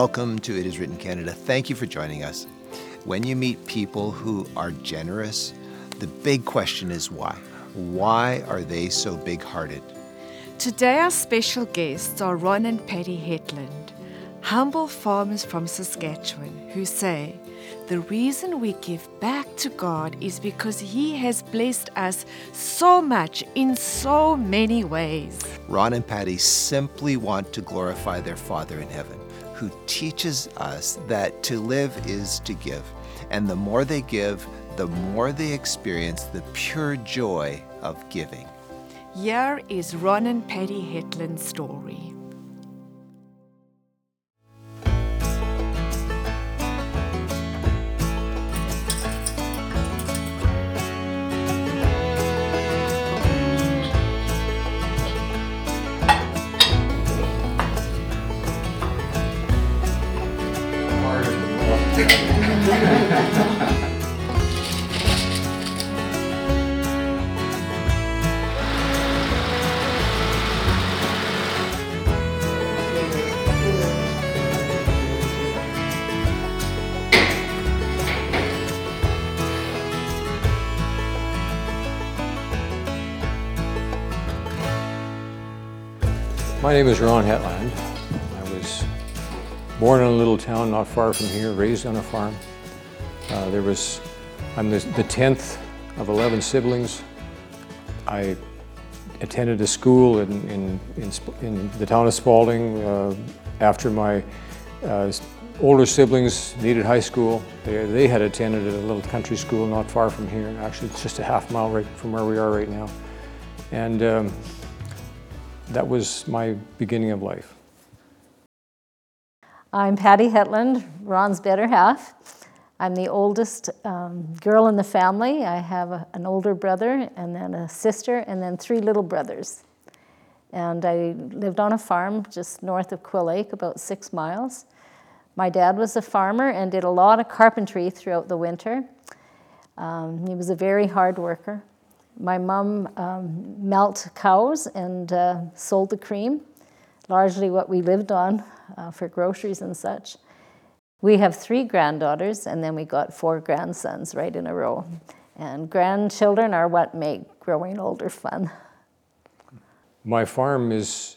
Welcome to It Is Written Canada. Thank you for joining us. When you meet people who are generous, the big question is why? Why are they so big hearted? Today, our special guests are Ron and Patti Hetland, humble farmers from Saskatchewan who say, the reason we give back to God is because He has blessed us so much in so many ways. Ron and Patti simply want to glorify their Father in heaven, who teaches us that to live is to give. And the more they give, the more they experience the pure joy of giving. Here is Ron and Patti Hetland's story. My name is Ron Hetland. I was born in a little town not far from here, raised on a farm. Uh, there was, I'm the, the 10th of 11 siblings. I attended a school in, in, in, in the town of Spalding uh, after my uh, older siblings needed high school. They, they had attended a little country school not far from here. Actually, it's just a half mile right from where we are right now. And um, that was my beginning of life. I'm Patti Hetland, Ron's better half. I'm the oldest um, girl in the family. I have a, an older brother and then a sister and then three little brothers. And I lived on a farm just north of Quill Lake, about six miles. My dad was a farmer and did a lot of carpentry throughout the winter. Um, he was a very hard worker. My mom um, milked cows and uh, sold the cream, largely what we lived on uh, for groceries and such. We have three granddaughters, and then we got four grandsons right in a row. And grandchildren are what make growing older fun. My farm is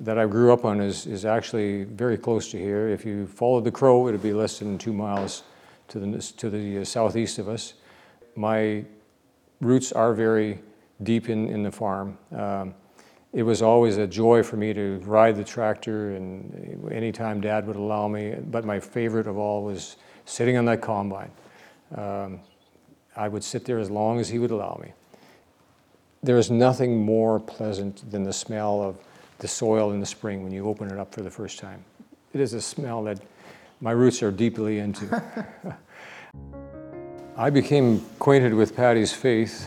that I grew up on is, is actually very close to here. If you followed the crow, it would be less than two miles to the, to the uh, southeast of us. My roots are very deep in, in the farm. Um, it was always a joy for me to ride the tractor and anytime dad would allow me, but my favorite of all was sitting on that combine. Um, I would sit there as long as he would allow me. There is nothing more pleasant than the smell of the soil in the spring when you open it up for the first time. It is a smell that my roots are deeply into. I became acquainted with Patti's faith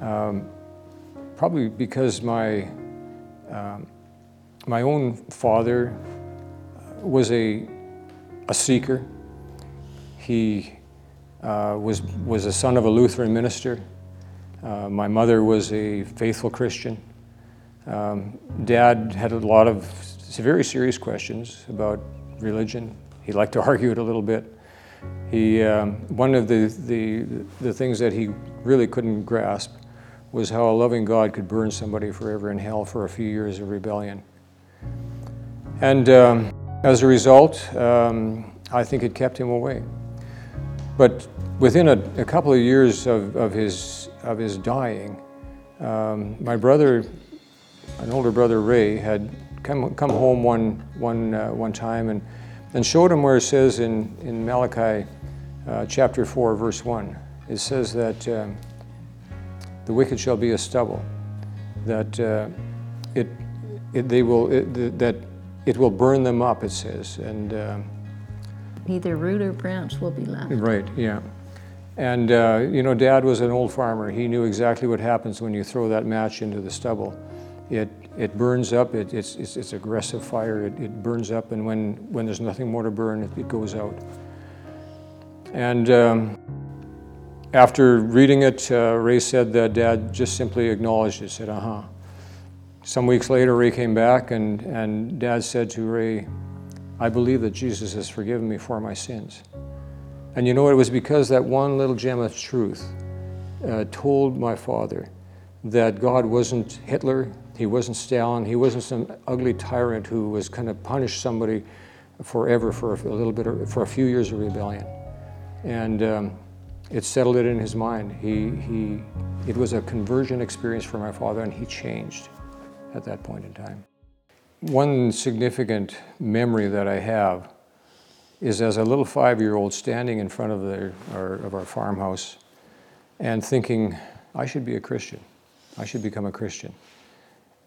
um, probably because my, um, my own father was a, a seeker. He uh, was, was a son of a Lutheran minister. Uh, my mother was a faithful Christian. Um, Dad had a lot of very serious questions about religion. He liked to argue it a little bit. He, um, one of the, the, the things that he really couldn't grasp was how a loving God could burn somebody forever in hell for a few years of rebellion. And um, as a result, um, I think it kept him away. But within a, a couple of years of, of, his, of his dying, um, my brother, an older brother Ray, had come, come home one, one, uh, one time and and showed him where it says in, in Malachi uh, chapter 4, verse 1. It says that um, the wicked shall be a stubble, that uh, it, it, they will, it, that it will burn them up, it says. And um, neither root or branch will be left. Right, yeah. And, uh, you know, Dad was an old farmer. He knew exactly what happens when you throw that match into the stubble. It, it burns up, it, it's, it's, it's aggressive fire, it, it burns up, and when, when there's nothing more to burn, it, it goes out. And um, after reading it, uh, Ray said that Dad just simply acknowledged it, said, uh huh. Some weeks later, Ray came back, and, and Dad said to Ray, I believe that Jesus has forgiven me for my sins. And you know, it was because that one little gem of truth uh, told my father that God wasn't Hitler, he wasn't Stalin, he wasn't some ugly tyrant who was going to punish somebody forever for a little bit, of, for a few years of rebellion. And um, it settled it in his mind. He, he, it was a conversion experience for my father, and he changed at that point in time. One significant memory that I have is as a little five-year-old standing in front of, the, our, of our farmhouse and thinking, I should be a Christian. I should become a Christian.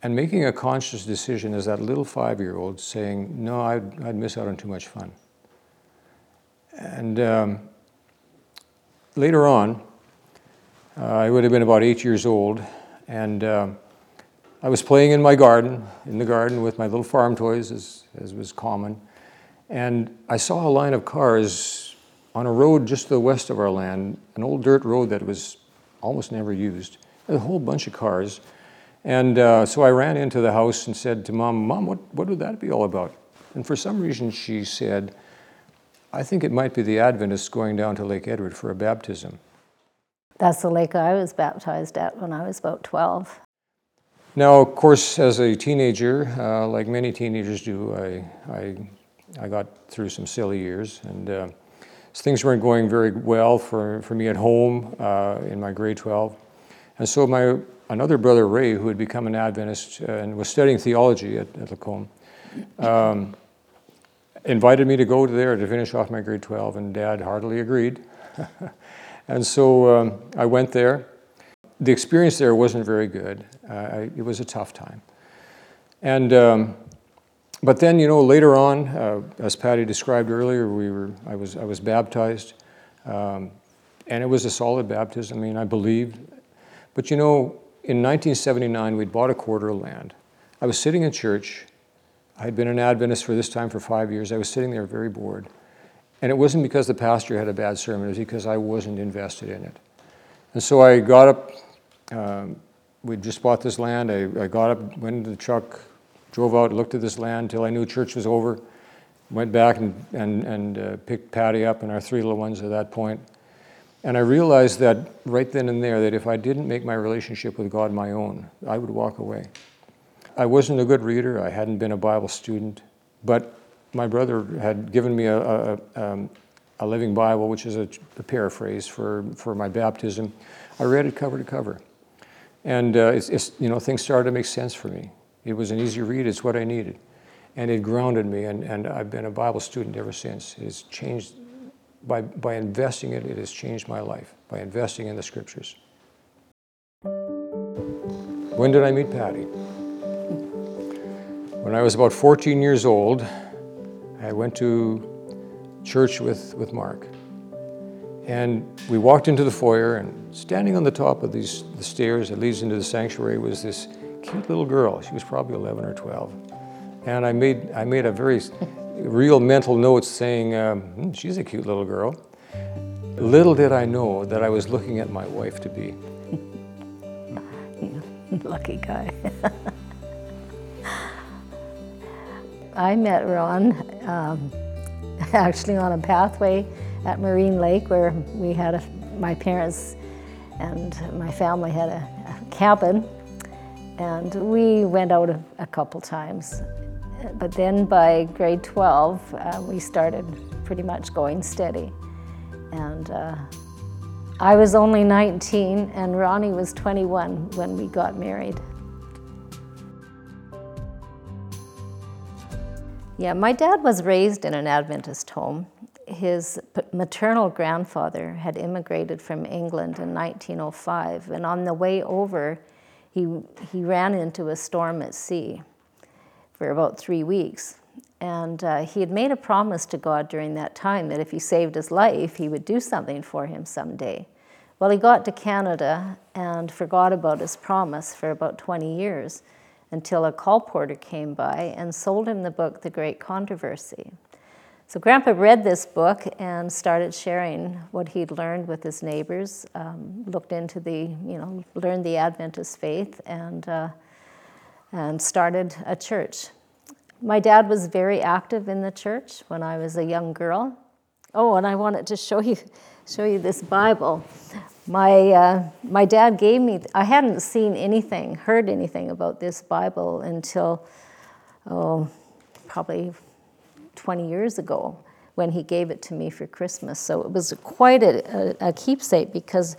And making a conscious decision as that little five-year-old saying, no, I'd, I'd miss out on too much fun. And um, later on, uh, I would have been about eight years old, and uh, I was playing in my garden, in the garden with my little farm toys, as, as was common, and I saw a line of cars on a road just to the west of our land, an old dirt road that was almost never used. A whole bunch of cars. And uh, so I ran into the house and said to mom, Mom, what, what would that be all about? And for some reason she said, I think it might be the Adventists going down to Lake Edward for a baptism. That's the lake I was baptized at when I was about 12. Now, of course, as a teenager, uh, like many teenagers do, I, I, I, got through some silly years, and uh, things weren't going very well for, for me at home uh, in my grade 12. And so my another brother, Ray, who had become an Adventist and was studying theology at, at Lacombe, um, invited me to go there to finish off my grade 12, and Dad heartily agreed. and so um, I went there. The experience there wasn't very good. Uh, I, it was a tough time. And um, but then, you know, later on, uh, as Patti described earlier, we were I was I was baptized, um, and it was a solid baptism. I mean, I believed. But you know, in 1979, we'd bought a quarter of land. I was sitting in church I had been an Adventist for this time for five years. I was sitting there very bored. And it wasn't because the pastor had a bad sermon, it was because I wasn't invested in it. And so I got up, um, we just bought this land. I, I got up, went into the truck, drove out, looked at this land until I knew church was over. Went back and, and, and uh, picked Patti up and our three little ones at that point. And I realized that right then and there that if I didn't make my relationship with God my own, I would walk away. I wasn't a good reader. I hadn't been a Bible student, but my brother had given me a, a, um, a living Bible, which is a, a, paraphrase for, for my baptism. I read it cover to cover. And uh, it's, it's, you know, things started to make sense for me. It was an easy read, it's what I needed. And it grounded me, and, and I've been a Bible student ever since. It's changed, by, by investing it, it has changed my life, by investing in the scriptures. When did I meet Patti? When I was about 14 years old, I went to church with, with Mark. And we walked into the foyer, and standing on the top of these the stairs that leads into the sanctuary was this cute little girl. She was probably 11 or 12. And I made, I made a very real mental note saying, um, hmm, she's a cute little girl. Little did I know that I was looking at my wife to be. Lucky guy. I met Ron um, actually on a pathway at Marine Lake where we had a, my parents and my family had a, a cabin and we went out a, a, couple times. But then by grade 12, uh, we started pretty much going steady. And uh, I was only 19 and Ronnie was 21 when we got married. Yeah, my dad was raised in an Adventist home. His maternal grandfather had immigrated from England in 1905, and on the way over, he, he ran into a storm at sea for about three weeks. And uh, he had made a promise to God during that time that if he saved his life, he would do something for him someday. Well, he got to Canada and forgot about his promise for about 20 years until a colporteur came by and sold him the book, The Great Controversy. So Grandpa read this book and started sharing what he'd learned with his neighbors, um, looked into the, you know, learned the Adventist faith, and, uh, and started a church. my dad was very active in the church when I was a young girl. Oh, and I wanted to show you, show you this Bible. My, uh, my dad gave me, I hadn't seen anything, heard anything about this Bible until, oh, probably 20 years ago when he gave it to me for Christmas. So it was quite a, a, a keepsake because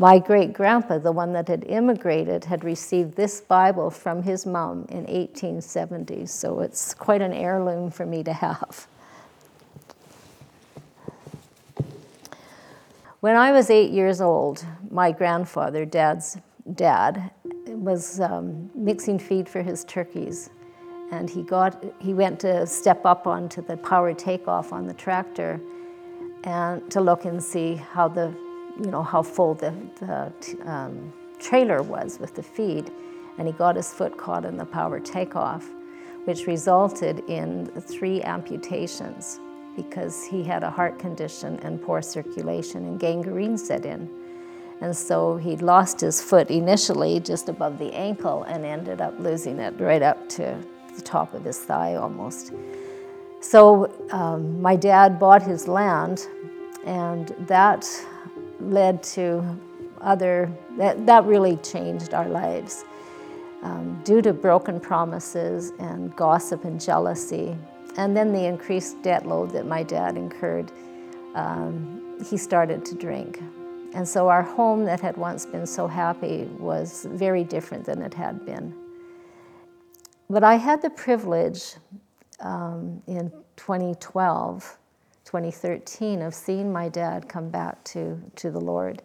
my great grandpa, the one that had immigrated, had received this Bible from his mom in 1870. So it's quite an heirloom for me to have. When I was eight years old, my grandfather, dad's dad, was um, mixing feed for his turkeys. And he, got, he went to step up onto the power takeoff on the tractor and to look and see how the you know, how full the, the um, trailer was with the feed. And he got his foot caught in the power takeoff, which resulted in three amputations because he had a heart condition and poor circulation and gangrene set in. And so he lost his foot initially just above the ankle and ended up losing it right up to the top of his thigh almost. So um, my dad bought his land, and that led to other, that, that really changed our lives. Um, due to broken promises and gossip and jealousy, and then the increased debt load that my dad incurred, um, he started to drink. And so our home that had once been so happy was very different than it had been. But I had the privilege um, in 2012 2013 of seeing my dad come back to, to the Lord.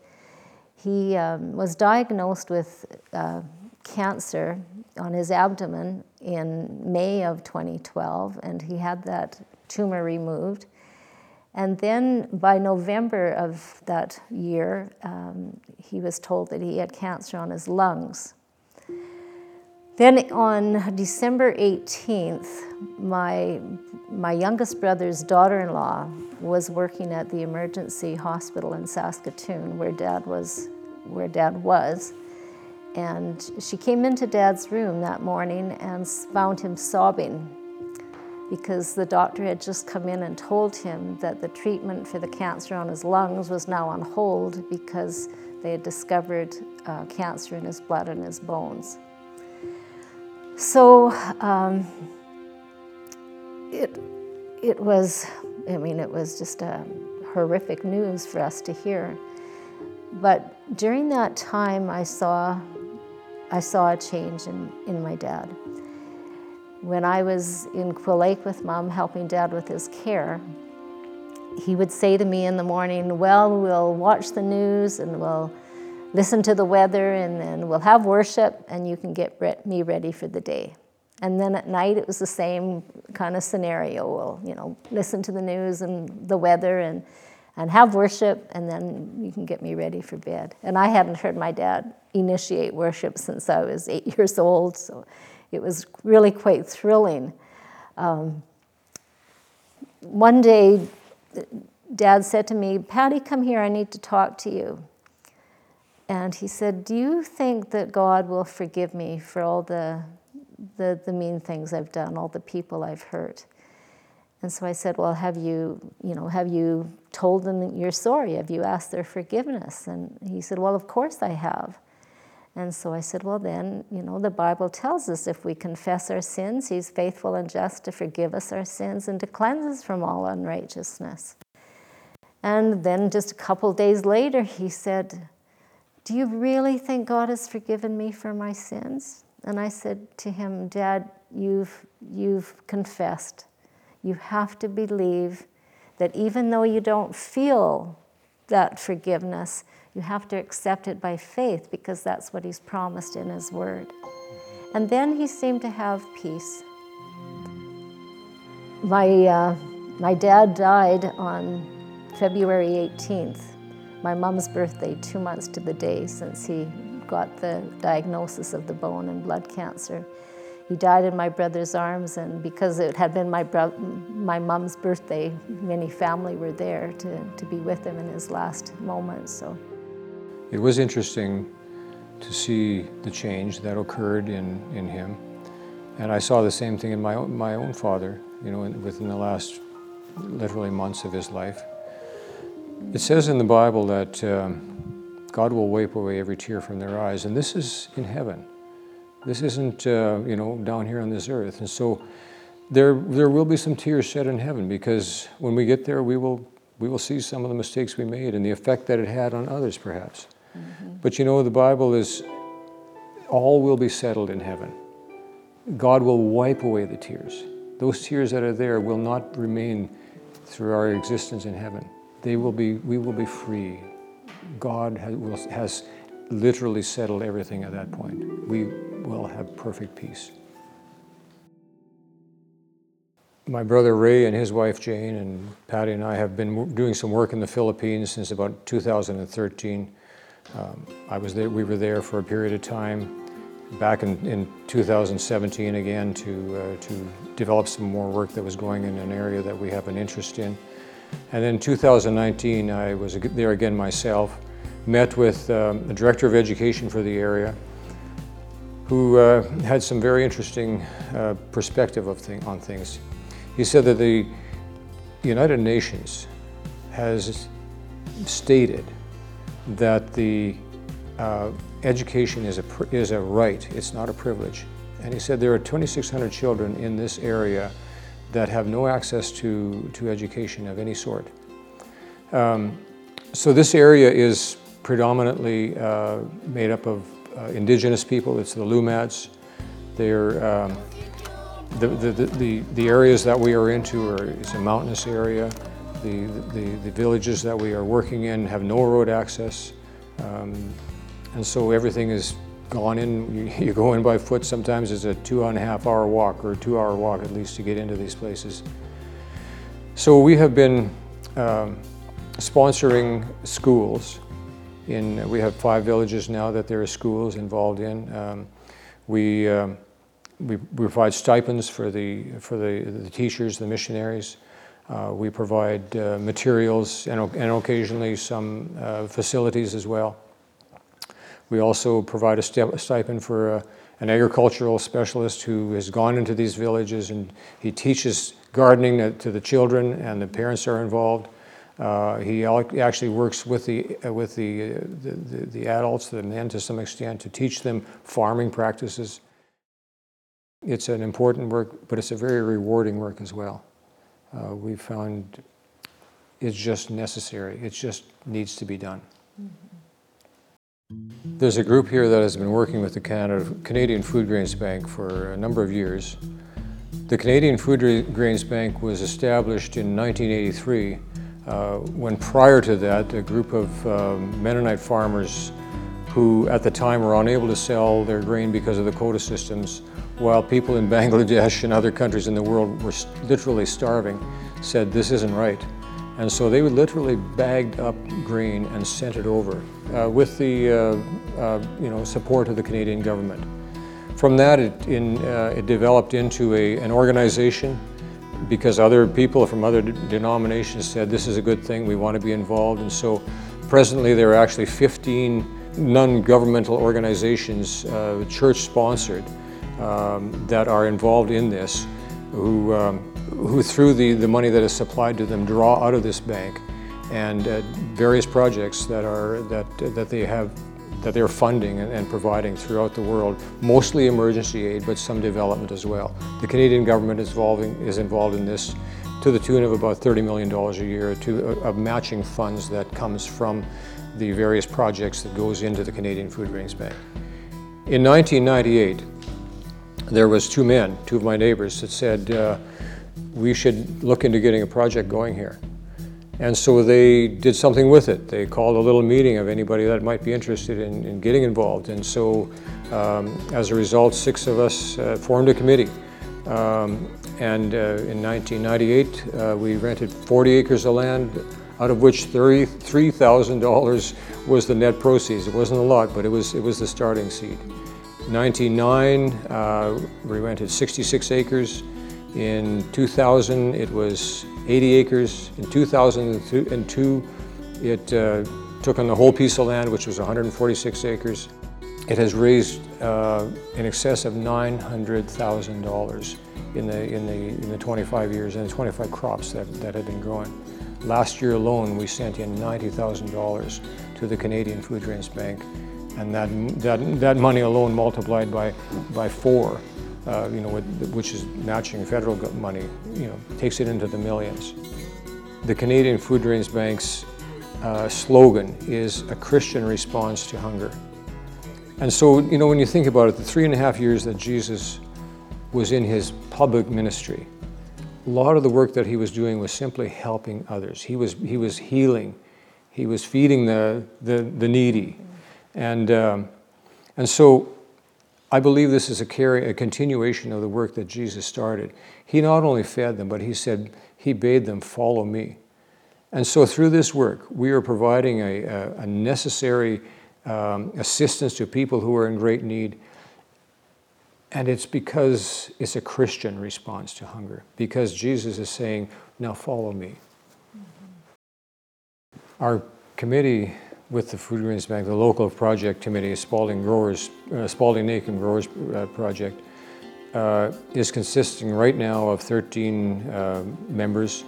He um, was diagnosed with uh, cancer on his abdomen in May of 2012, and he had that tumor removed. And then by November of that year, um, he was told that he had cancer on his lungs. Then on December 18th, my, my youngest brother's daughter in law was working at the emergency hospital in Saskatoon where dad was. Where dad was. And she came into dad's room that morning and found him sobbing because the doctor had just come in and told him that the treatment for the cancer on his lungs was now on hold because they had discovered uh, cancer in his blood and his bones. So um, it, it was, I mean, it was just a horrific news for us to hear. But during that time, I saw, I saw a change in, in my dad. When I was in Quill Lake with mom helping dad with his care, he would say to me in the morning, Well, we'll watch the news and we'll listen to the weather, and then we'll have worship, and you can get me ready for the day. And then at night, it was the same kind of scenario. We'll, you know, listen to the news and the weather, and and have worship, and then you can get me ready for bed. And I hadn't heard my dad initiate worship since I was eight years old, so it was really quite thrilling. Um, one day, Dad said to me, Patti, come here, I need to talk to you. And he said, Do you think that God will forgive me for all the, the, the mean things I've done, all the people I've hurt? And so I said, Well, have you, you know, have you told them you're sorry? Have you asked their forgiveness? And he said, Well, of course I have. And so I said, Well, then, you know, the Bible tells us if we confess our sins, He's faithful and just to forgive us our sins and to cleanse us from all unrighteousness. And then just a couple days later, he said, do you really think God has forgiven me for my sins? And I said to him, Dad, you've, you've confessed. You have to believe that even though you don't feel that forgiveness, you have to accept it by faith because that's what He's promised in His Word. And then he seemed to have peace. My, uh, my dad died on February 18th my mom's birthday, two months to the day since he got the diagnosis of the bone and blood cancer. He died in my brother's arms, and because it had been my, bro- my mom's birthday, many family were there to, to be with him in his last moments. So it was interesting to see the change that occurred in, in him. And I saw the same thing in my own, my own father, you know, in, within the last literally months of his life. It says in the Bible that um, God will wipe away every tear from their eyes, and this is in heaven. This isn't, uh, you know, down here on this earth. And so there, there will be some tears shed in heaven because when we get there, we will, we will see some of the mistakes we made and the effect that it had on others, perhaps. But you know, the Bible is all will be settled in heaven. God will wipe away the tears. Those tears that are there will not remain through our existence in heaven. They will be, we will be free. God has, will, has literally settled everything at that point. We will have perfect peace. My brother Ray and his wife Jane and Patti and I have been doing some work in the Philippines since about 2013. Um, I was there, we were there for a period of time back in, in 2017 again to, uh, to develop some more work that was going in an area that we have an interest in. And then in 2019, I was there again myself, met with um, the Director of Education for the area, who uh, had some very interesting uh, perspective of thing, on things. He said that the United Nations has stated that the uh, education is a, is a right, it's not a privilege. And he said there are 2,600 children in this area that have no access to, to education of any sort. Um, so this area is predominantly uh, made up of uh, indigenous people. It's the Lumads. They're, um, the, the, the, the, areas that we are into are, is a mountainous area. The, the, the villages that we are working in have no road access. Um, and so everything is gone in, you, go in by foot, sometimes it's a two and a half hour walk or a two hour walk at least to get into these places. So we have been um, sponsoring schools. In, we have five villages now that there are schools involved in. Um, we, um, we provide stipends for the, for the, the teachers, the missionaries. Uh, we provide uh, materials and, and occasionally some uh, facilities as well. We also provide a stipend for a, an agricultural specialist who has gone into these villages and he teaches gardening to the children and the parents are involved. Uh, he actually works with the uh, with the, uh, the, the adults, the men to some extent, to teach them farming practices. It's an important work, but it's a very rewarding work as well. Uh, we found it's just necessary. It just needs to be done. Mm-hmm. There's a group here that has been working with the Canada, Canadian Food Grains Bank for a number of years. The Canadian Food Grains Bank was established in 1983 uh, when prior to that a group of uh, Mennonite farmers who at the time were unable to sell their grain because of the quota systems while people in Bangladesh and other countries in the world were literally starving said this isn't right. And so they would literally bagged up grain and sent it over uh, with the uh, uh, you know, support of the Canadian government. From that, it, in, uh, it developed into a, an organization because other people from other denominations said this is a good thing, we want to be involved. And so presently there are actually 15 non-governmental organizations, uh, church-sponsored, um, that are involved in this, who um, who through the, the money that is supplied to them draw out of this bank and uh, various projects that are that that they have that they're funding and, providing throughout the world, mostly emergency aid, but some development as well. The Canadian government is, involving, is involved in this to the tune of about $30 million a year to, uh, of matching funds that comes from the various projects that goes into the Canadian Food Grains Bank. In 1998, there was two men, two of my neighbors, that said, uh, we should look into getting a project going here. And so they did something with it. They called a little meeting of anybody that might be interested in, in getting involved. And so um, as a result, six of us uh, formed a committee. Um, and uh, in 1998, uh, we rented 40 acres of land, out of which $33,000 was the net proceeds. It wasn't a lot, but it was, it was the starting seed. 1999, uh, we rented 66 acres. In 2000, it was 80 acres. In 2002, it uh, took on the whole piece of land, which was 146 acres. it has raised uh, in excess of $900,000 in the, in, the, in the 25 years and the 25 crops that, that have been growing. Last year alone, we sent in $90,000 to the Canadian Food Grains Bank, and that, that, that money alone multiplied by, by four, uh, you know, which is matching federal money, you know, takes it into the millions. The Canadian Food Grains Bank's uh, slogan is a Christian response to hunger. And so, you know, when you think about it, the three and a half years that Jesus was in his public ministry, a lot of the work that he was doing was simply helping others. He was, he was healing, he was feeding the, the, the needy. And, um, and so I believe this is a, carry, a continuation of the work that Jesus started. He not only fed them, but he said, he bade them, follow me. And so through this work, we are providing a, a, a necessary um, assistance to people who are in great need. And it's because it's a Christian response to hunger, because Jesus is saying, now follow me. Mm-hmm. Our committee with the Food Grains Bank, the local project committee, Spalding Growers, uh, Spalding Naicam Growers uh, Project, uh, is consisting right now of 13 uh, members,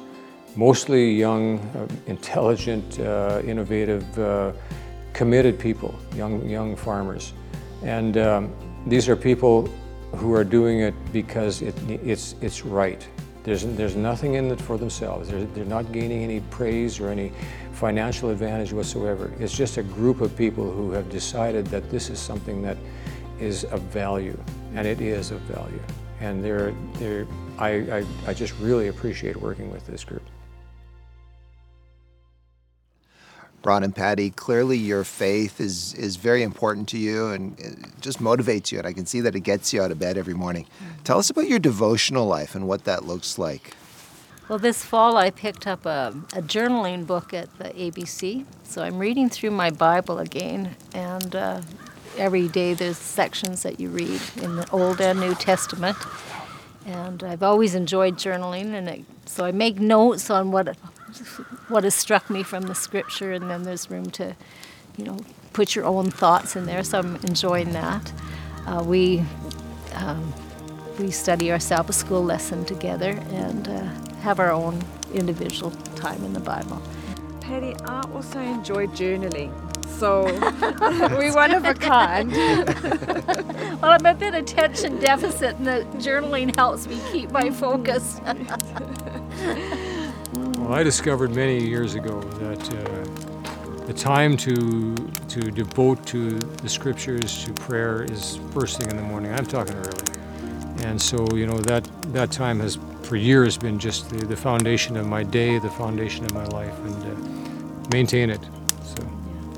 mostly young, uh, intelligent, uh, innovative, committed people, young, young farmers. And um, these are people who are doing it because it, it's, it's right. There's, there's nothing in it for themselves. They're, they're not gaining any praise or any financial advantage whatsoever. It's just a group of people who have decided that this is something that is of value, and it is of value. And they're, they're, I, I, I just really appreciate working with this group. Ron and Patti, clearly your faith is, is very important to you and it just motivates you. And I can see that it gets you out of bed every morning. Mm-hmm. Tell us about your devotional life and what that looks like. Well, this fall I picked up a, a journaling book at the ABC. So I'm reading through my Bible again. And uh, every day there's sections that you read in the Old and New Testament. And I've always enjoyed journaling. And it, so I make notes on what what has struck me from the scripture, and then there's room to, you know, put your own thoughts in there. So I'm enjoying that. Uh, we um, we study our Sabbath school lesson together and uh, have our own individual time in the Bible. Patti, I also enjoy journaling. So we're one of a kind. well, I'm a bit attention deficit, and the journaling helps me keep my focus. Well, I discovered many years ago that uh, the time to to devote to the scriptures, to prayer, is first thing in the morning. I'm talking early, and so you know that that time has for years been just the, the foundation of my day, the foundation of my life, and uh, maintain it. So.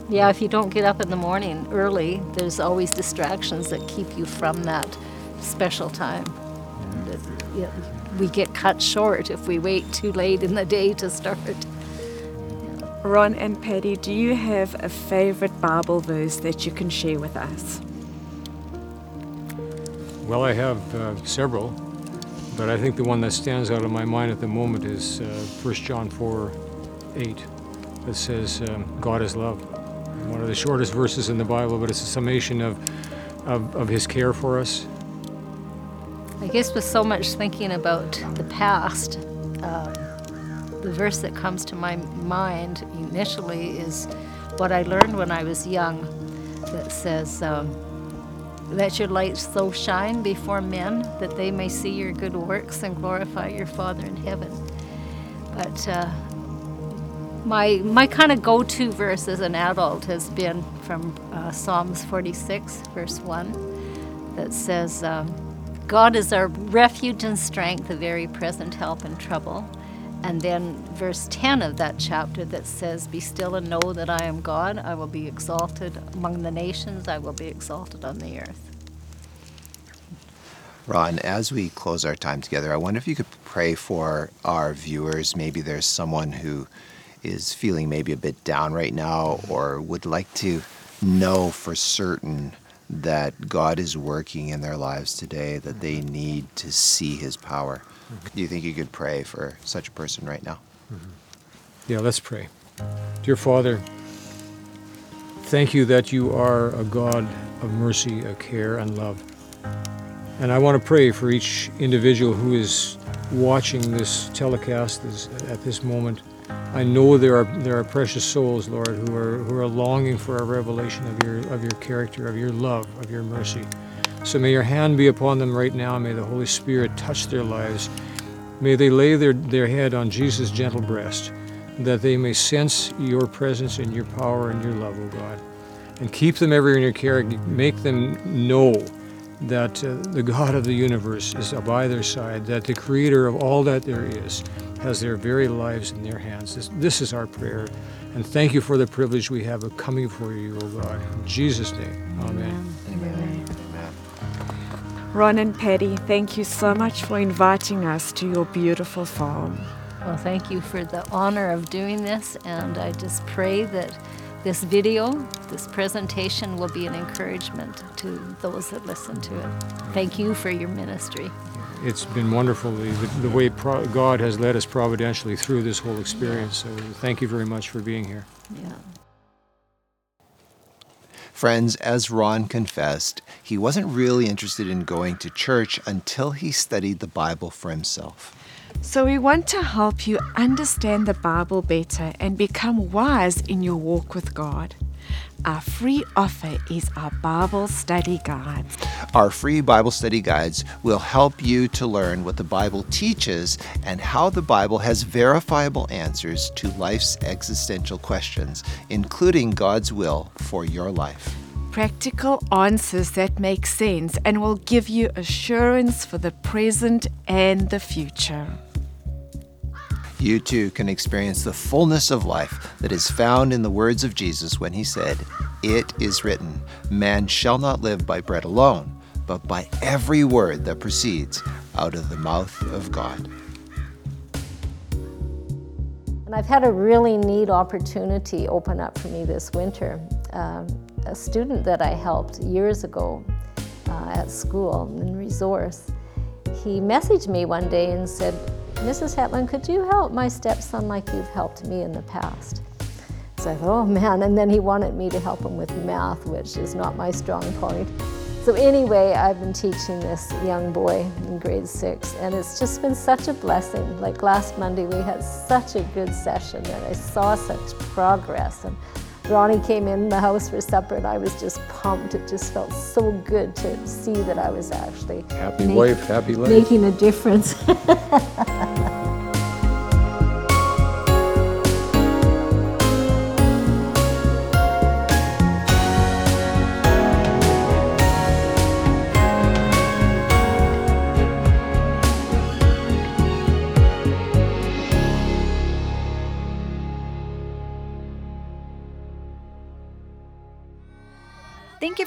Yeah, if you don't get up in the morning early, there's always distractions that keep you from that special time. Yeah we get cut short if we wait too late in the day to start. Ron and Patti, do you have a favorite Bible verse that you can share with us? Well, I have uh, several, but I think the one that stands out in my mind at the moment is uh, 1 John 4 8 that says, um, God is love. One of the shortest verses in the Bible, but it's a summation of, of, of His care for us I guess with so much thinking about the past, um, the verse that comes to my mind initially is what I learned when I was young that says, um, Let your light so shine before men that they may see your good works and glorify your Father in heaven. But uh, my, my kind of go to verse as an adult has been from uh, Psalms 46, verse 1, that says, um, God is our refuge and strength, a very present help in trouble. And then verse 10 of that chapter that says, Be still and know that I am God. I will be exalted among the nations, I will be exalted on the earth. Ron, as we close our time together, I wonder if you could pray for our viewers. Maybe there's someone who is feeling maybe a bit down right now or would like to know for certain that God is working in their lives today, that they mm-hmm. need to see His power. Mm-hmm. Do you think you could pray for such a person right now? Mm-hmm. Yeah, let's pray. Dear Father, thank you that you are a God of mercy, of care, and love. And I want to pray for each individual who is watching this telecast at this moment. I know there are there are precious souls, Lord, who are who are longing for a revelation of your of your character, of your love, of your mercy. So may your hand be upon them right now. May the Holy Spirit touch their lives. May they lay their, their head on Jesus' gentle breast, that they may sense your presence and your power and your love, O God. And keep them ever in your care. Make them know that uh, the God of the universe is by their side, that the creator of all that there is has their very lives in their hands. This, this is our prayer. And thank you for the privilege we have of coming before you, O God. In Jesus' name, amen. Amen. Ron and Patti, thank you so much for inviting us to your beautiful farm. Well, thank you for the honor of doing this, and I just pray that this video, this presentation, will be an encouragement to those that listen to it. Thank you for your ministry. It's been wonderful the, the way pro- God has led us providentially through this whole experience. So thank you very much for being here. Yeah. Friends, as Ron confessed, he wasn't really interested in going to church until he studied the Bible for himself. So, we want to help you understand the Bible better and become wise in your walk with God. Our free offer is our Bible study guides. Our free Bible study guides will help you to learn what the Bible teaches and how the Bible has verifiable answers to life's existential questions, including God's will for your life. Practical answers that make sense and will give you assurance for the present and the future. You too can experience the fullness of life that is found in the words of Jesus when he said, It is written, man shall not live by bread alone, but by every word that proceeds out of the mouth of God. And I've had a really neat opportunity open up for me this winter. Um, a student that I helped years ago uh, at school in resource, he messaged me one day and said, Mrs. Hetland, could you help my stepson like you've helped me in the past? So I thought, oh man, and then he wanted me to help him with math, which is not my strong point. So anyway, I've been teaching this young boy in grade six, and it's just been such a blessing. Like last Monday, we had such a good session, and I saw such progress. And Ronnie came in the house for supper, and I was just pumped. It just felt so good to see that I was actually Happy make- wife, happy life. making a difference.